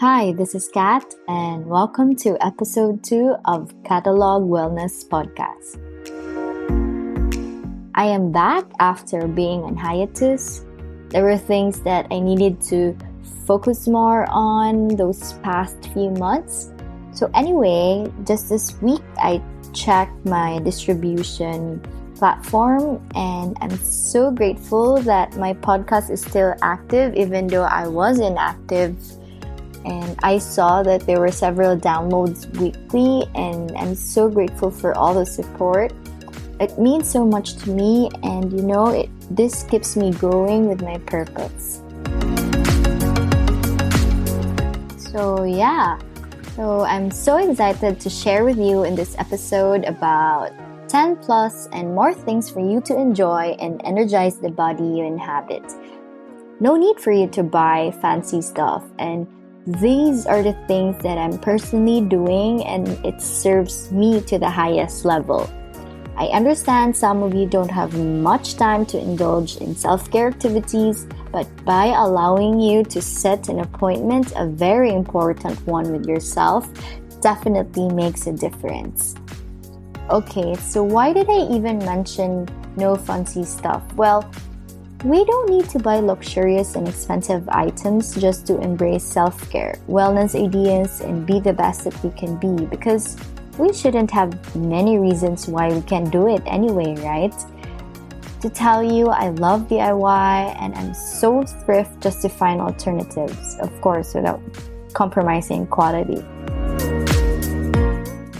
Hi, this is Kat, and welcome to episode 2 of Catalog Wellness Podcast. I am back after being on hiatus. There were things that I needed to focus more on those past few months. So, anyway, just this week I checked my distribution platform and I'm so grateful that my podcast is still active even though I was inactive and I saw that there were several downloads weekly, and I'm so grateful for all the support. It means so much to me, and you know, it, this keeps me going with my purpose. So, yeah, so I'm so excited to share with you in this episode about 10 plus and more things for you to enjoy and energize the body you inhabit. No need for you to buy fancy stuff and these are the things that I'm personally doing and it serves me to the highest level. I understand some of you don't have much time to indulge in self care activities, but by allowing you to set an appointment, a very important one with yourself, definitely makes a difference. Okay, so why did I even mention no fancy stuff? Well, we don't need to buy luxurious and expensive items just to embrace self care, wellness ideas, and be the best that we can be because we shouldn't have many reasons why we can't do it anyway, right? To tell you, I love DIY and I'm so thrift just to find alternatives, of course, without compromising quality.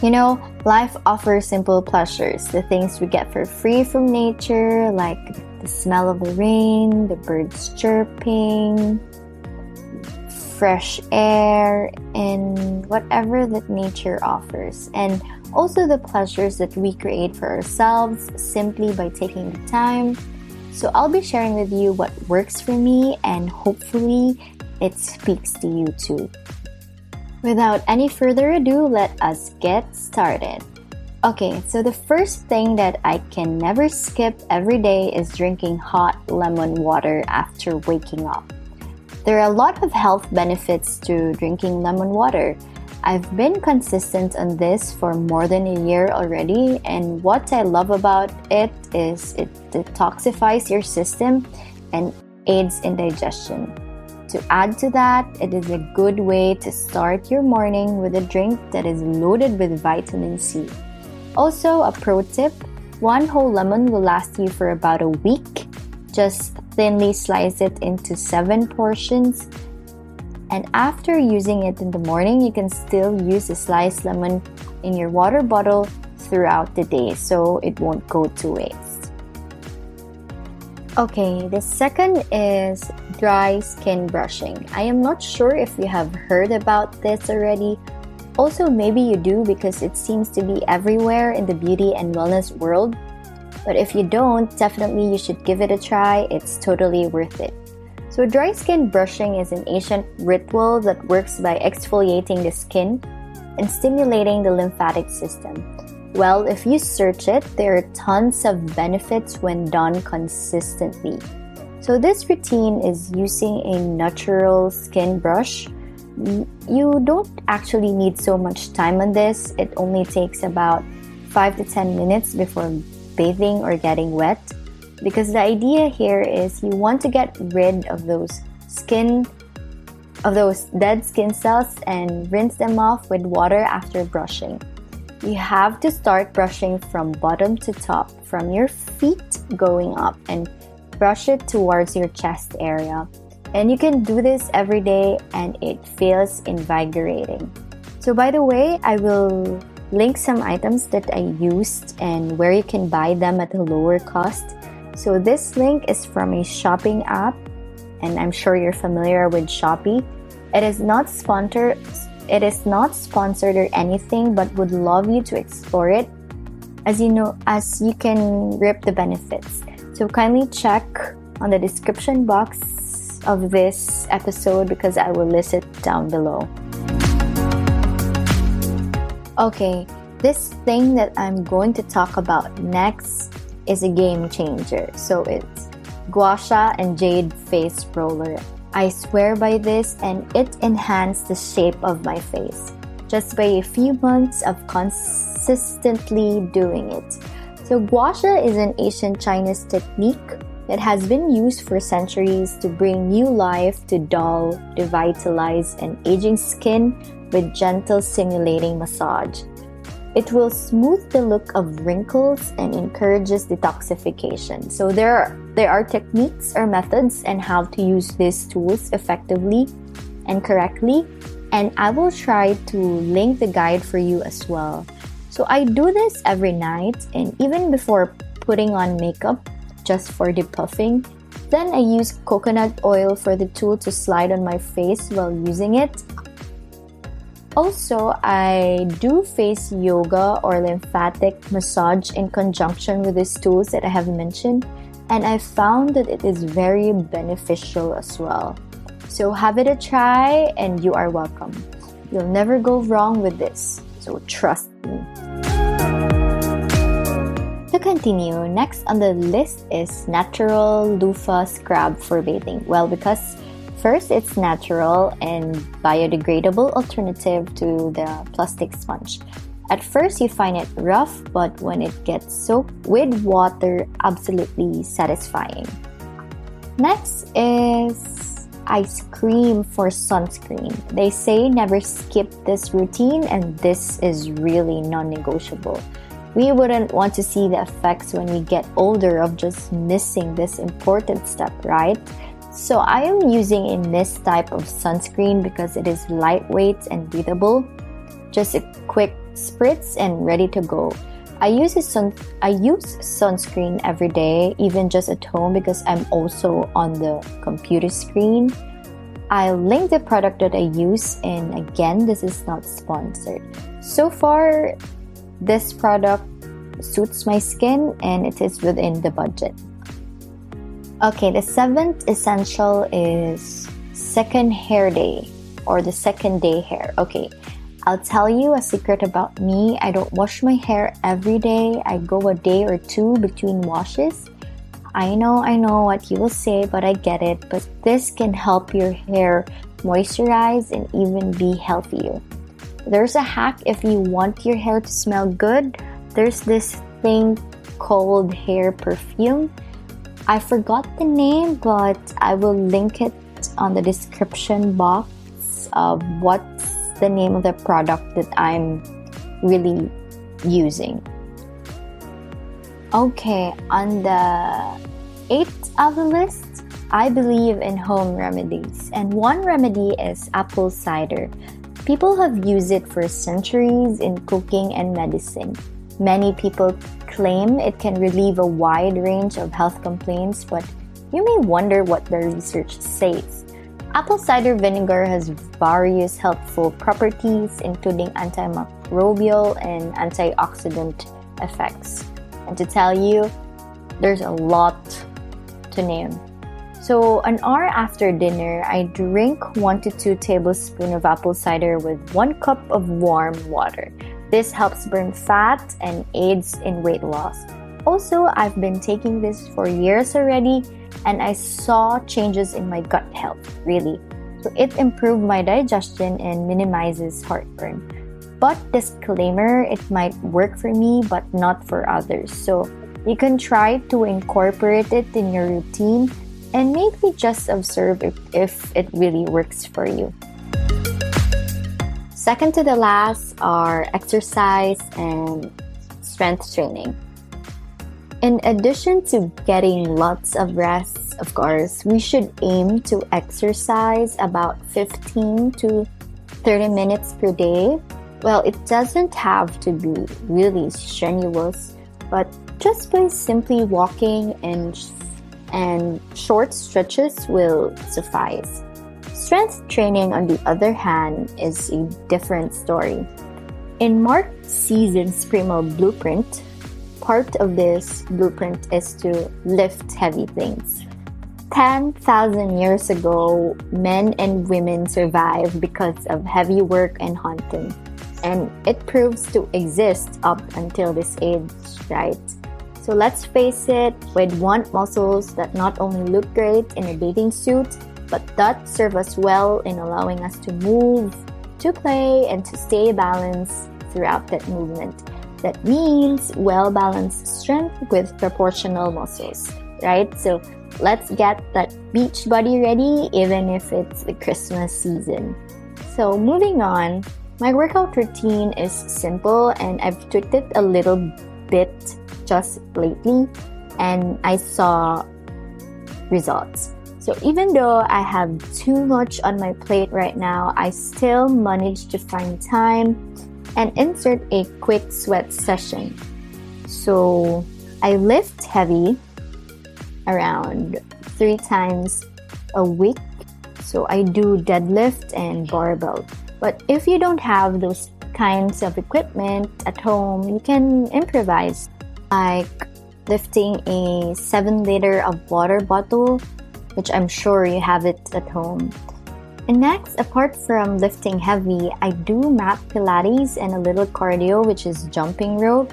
You know, life offers simple pleasures, the things we get for free from nature, like the smell of the rain, the birds chirping, fresh air, and whatever that nature offers. And also the pleasures that we create for ourselves simply by taking the time. So I'll be sharing with you what works for me and hopefully it speaks to you too. Without any further ado, let us get started. Okay, so the first thing that I can never skip every day is drinking hot lemon water after waking up. There are a lot of health benefits to drinking lemon water. I've been consistent on this for more than a year already, and what I love about it is it detoxifies your system and aids in digestion. To add to that, it is a good way to start your morning with a drink that is loaded with vitamin C. Also, a pro tip one whole lemon will last you for about a week. Just thinly slice it into seven portions. And after using it in the morning, you can still use a sliced lemon in your water bottle throughout the day so it won't go to waste. Okay, the second is dry skin brushing. I am not sure if you have heard about this already, also, maybe you do because it seems to be everywhere in the beauty and wellness world. But if you don't, definitely you should give it a try. It's totally worth it. So, dry skin brushing is an ancient ritual that works by exfoliating the skin and stimulating the lymphatic system. Well, if you search it, there are tons of benefits when done consistently. So, this routine is using a natural skin brush you don't actually need so much time on this. It only takes about 5 to 10 minutes before bathing or getting wet. Because the idea here is you want to get rid of those skin of those dead skin cells and rinse them off with water after brushing. You have to start brushing from bottom to top, from your feet going up, and brush it towards your chest area. And you can do this every day and it feels invigorating. So, by the way, I will link some items that I used and where you can buy them at a lower cost. So, this link is from a shopping app, and I'm sure you're familiar with Shopee. It is not sponsored. It is not sponsored or anything, but would love you to explore it, as you know, as you can reap the benefits. So kindly check on the description box of this episode because I will list it down below. Okay, this thing that I'm going to talk about next is a game changer. So it's Gua Sha and Jade Face Roller. I swear by this and it enhanced the shape of my face just by a few months of consistently doing it. So, gua sha is an ancient Chinese technique that has been used for centuries to bring new life to dull, revitalize, and aging skin with gentle simulating massage. It will smooth the look of wrinkles and encourages detoxification. So there are, there are techniques or methods and how to use these tools effectively and correctly and I will try to link the guide for you as well. So I do this every night and even before putting on makeup just for depuffing. Then I use coconut oil for the tool to slide on my face while using it. Also, I do face yoga or lymphatic massage in conjunction with these tools that I have mentioned, and I found that it is very beneficial as well. So have it a try and you are welcome. You'll never go wrong with this. So trust me. To continue, next on the list is natural loofah scrub for bathing. Well, because first it's natural and biodegradable alternative to the plastic sponge. At first, you find it rough, but when it gets soaked with water, absolutely satisfying. Next is ice cream for sunscreen. They say never skip this routine, and this is really non negotiable. We wouldn't want to see the effects when we get older of just missing this important step, right? So, I am using a mist type of sunscreen because it is lightweight and breathable. Just a quick spritz and ready to go. I use sun I use sunscreen every day, even just at home because I'm also on the computer screen. I'll link the product that I use and again this is not sponsored. So far this product suits my skin and it is within the budget. Okay, the seventh essential is second hair day or the second day hair. Okay, I'll tell you a secret about me. I don't wash my hair every day. I go a day or two between washes. I know, I know what you will say, but I get it. But this can help your hair moisturize and even be healthier. There's a hack if you want your hair to smell good. There's this thing called hair perfume. I forgot the name, but I will link it on the description box of what's the name of the product that I'm really using. Okay, on the eighth of the list, I believe in home remedies, and one remedy is apple cider. People have used it for centuries in cooking and medicine. Many people claim it can relieve a wide range of health complaints, but you may wonder what the research says. Apple cider vinegar has various helpful properties, including antimicrobial and antioxidant effects. And to tell you, there's a lot to name. So, an hour after dinner, I drink 1 to 2 tablespoons of apple cider with 1 cup of warm water. This helps burn fat and aids in weight loss. Also, I've been taking this for years already and I saw changes in my gut health, really. So it improved my digestion and minimizes heartburn. But disclaimer, it might work for me but not for others. So you can try to incorporate it in your routine and maybe just observe if, if it really works for you. Second to the last are exercise and strength training. In addition to getting lots of rest, of course, we should aim to exercise about 15 to 30 minutes per day. Well, it doesn't have to be really strenuous, but just by simply walking and and short stretches will suffice. Strength training, on the other hand, is a different story. In Mark Sisson Primal Blueprint, part of this blueprint is to lift heavy things. 10,000 years ago, men and women survived because of heavy work and hunting. And it proves to exist up until this age, right? So let's face it, we'd want muscles that not only look great in a bathing suit, but that serve us well in allowing us to move, to play, and to stay balanced throughout that movement. That means well balanced strength with proportional muscles, right? So let's get that beach body ready, even if it's the Christmas season. So, moving on, my workout routine is simple and I've tweaked it a little bit just lately, and I saw results. So even though I have too much on my plate right now, I still manage to find time and insert a quick sweat session. So I lift heavy around three times a week. So I do deadlift and barbell. But if you don't have those kinds of equipment at home, you can improvise, like lifting a 7 liter of water bottle, which I'm sure you have it at home. And next, apart from lifting heavy, I do mat Pilates and a little cardio, which is jumping rope.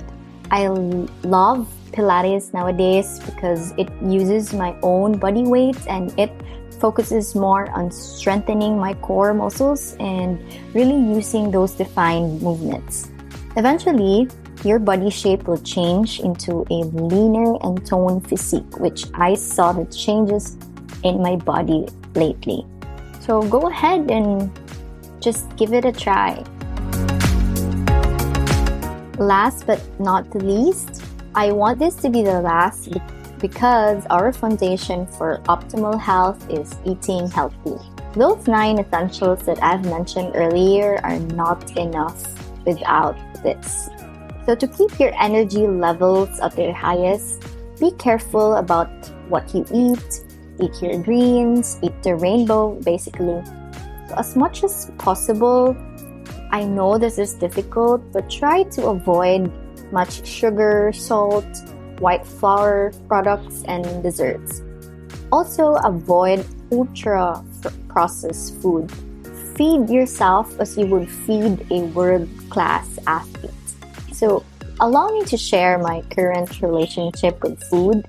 I love Pilates nowadays because it uses my own body weight and it focuses more on strengthening my core muscles and really using those defined movements. Eventually, your body shape will change into a leaner and toned physique, which I saw the changes in my body lately. So go ahead and just give it a try. Last but not the least, I want this to be the last because our foundation for optimal health is eating healthy. Those nine essentials that I've mentioned earlier are not enough without this. So, to keep your energy levels at their highest, be careful about what you eat, eat your greens, eat the rainbow, basically. So as much as possible, I know this is difficult, but try to avoid much sugar, salt, white flour products, and desserts. Also, avoid ultra processed food. Feed yourself as you would feed a world class athlete. So, allow me to share my current relationship with food.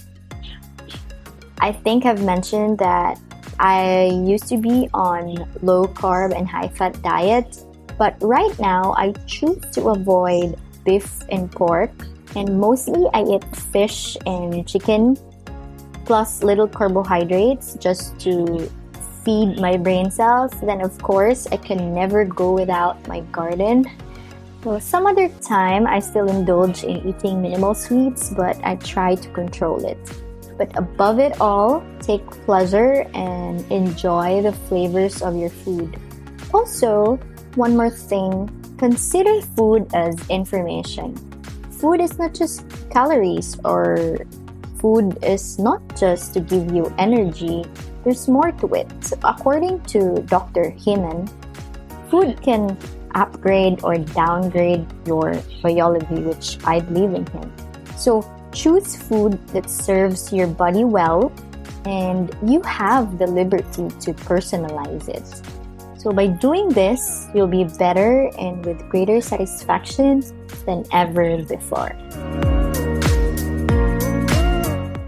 I think I've mentioned that I used to be on low carb and high fat diet, but right now I choose to avoid beef and pork and mostly I eat fish and chicken plus little carbohydrates just to feed my brain cells. Then, of course, I can never go without my garden. So, some other time, I still indulge in eating minimal sweets, but I try to control it. But above it all, take pleasure and enjoy the flavors of your food. Also, one more thing consider food as information food is not just calories or food is not just to give you energy, there's more to it. According to Dr. Hyman, food can upgrade or downgrade your biology, which I believe in him. So choose food that serves your body well and you have the liberty to personalize it. So by doing this, you'll be better and with greater satisfaction than ever before.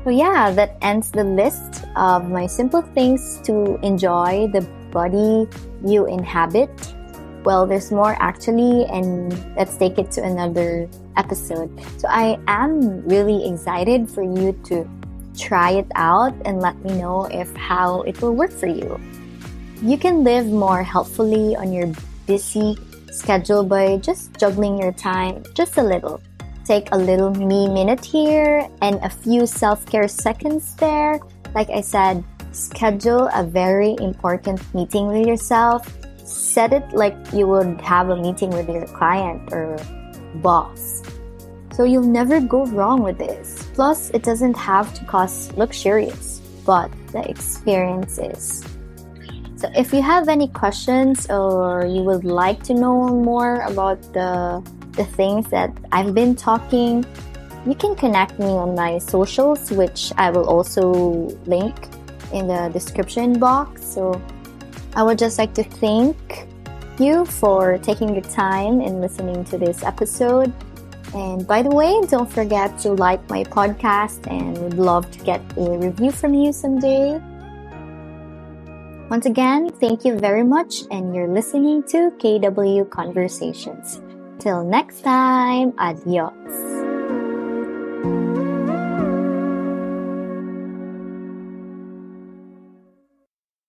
So, yeah, that ends the list of my simple things to enjoy the body you inhabit. Well, there's more actually, and let's take it to another episode. So, I am really excited for you to try it out and let me know if how it will work for you. You can live more healthfully on your busy schedule by just juggling your time just a little. Take a little me minute here and a few self care seconds there. Like I said, schedule a very important meeting with yourself. Set it like you would have a meeting with your client or boss. So you'll never go wrong with this. Plus, it doesn't have to cost luxurious, but the experience is. So if you have any questions or you would like to know more about the the things that I've been talking, you can connect me on my socials, which I will also link in the description box. So I would just like to thank you for taking your time and listening to this episode. And by the way, don't forget to like my podcast and would love to get a review from you someday. Once again, thank you very much, and you're listening to KW Conversations. Till next time, adios.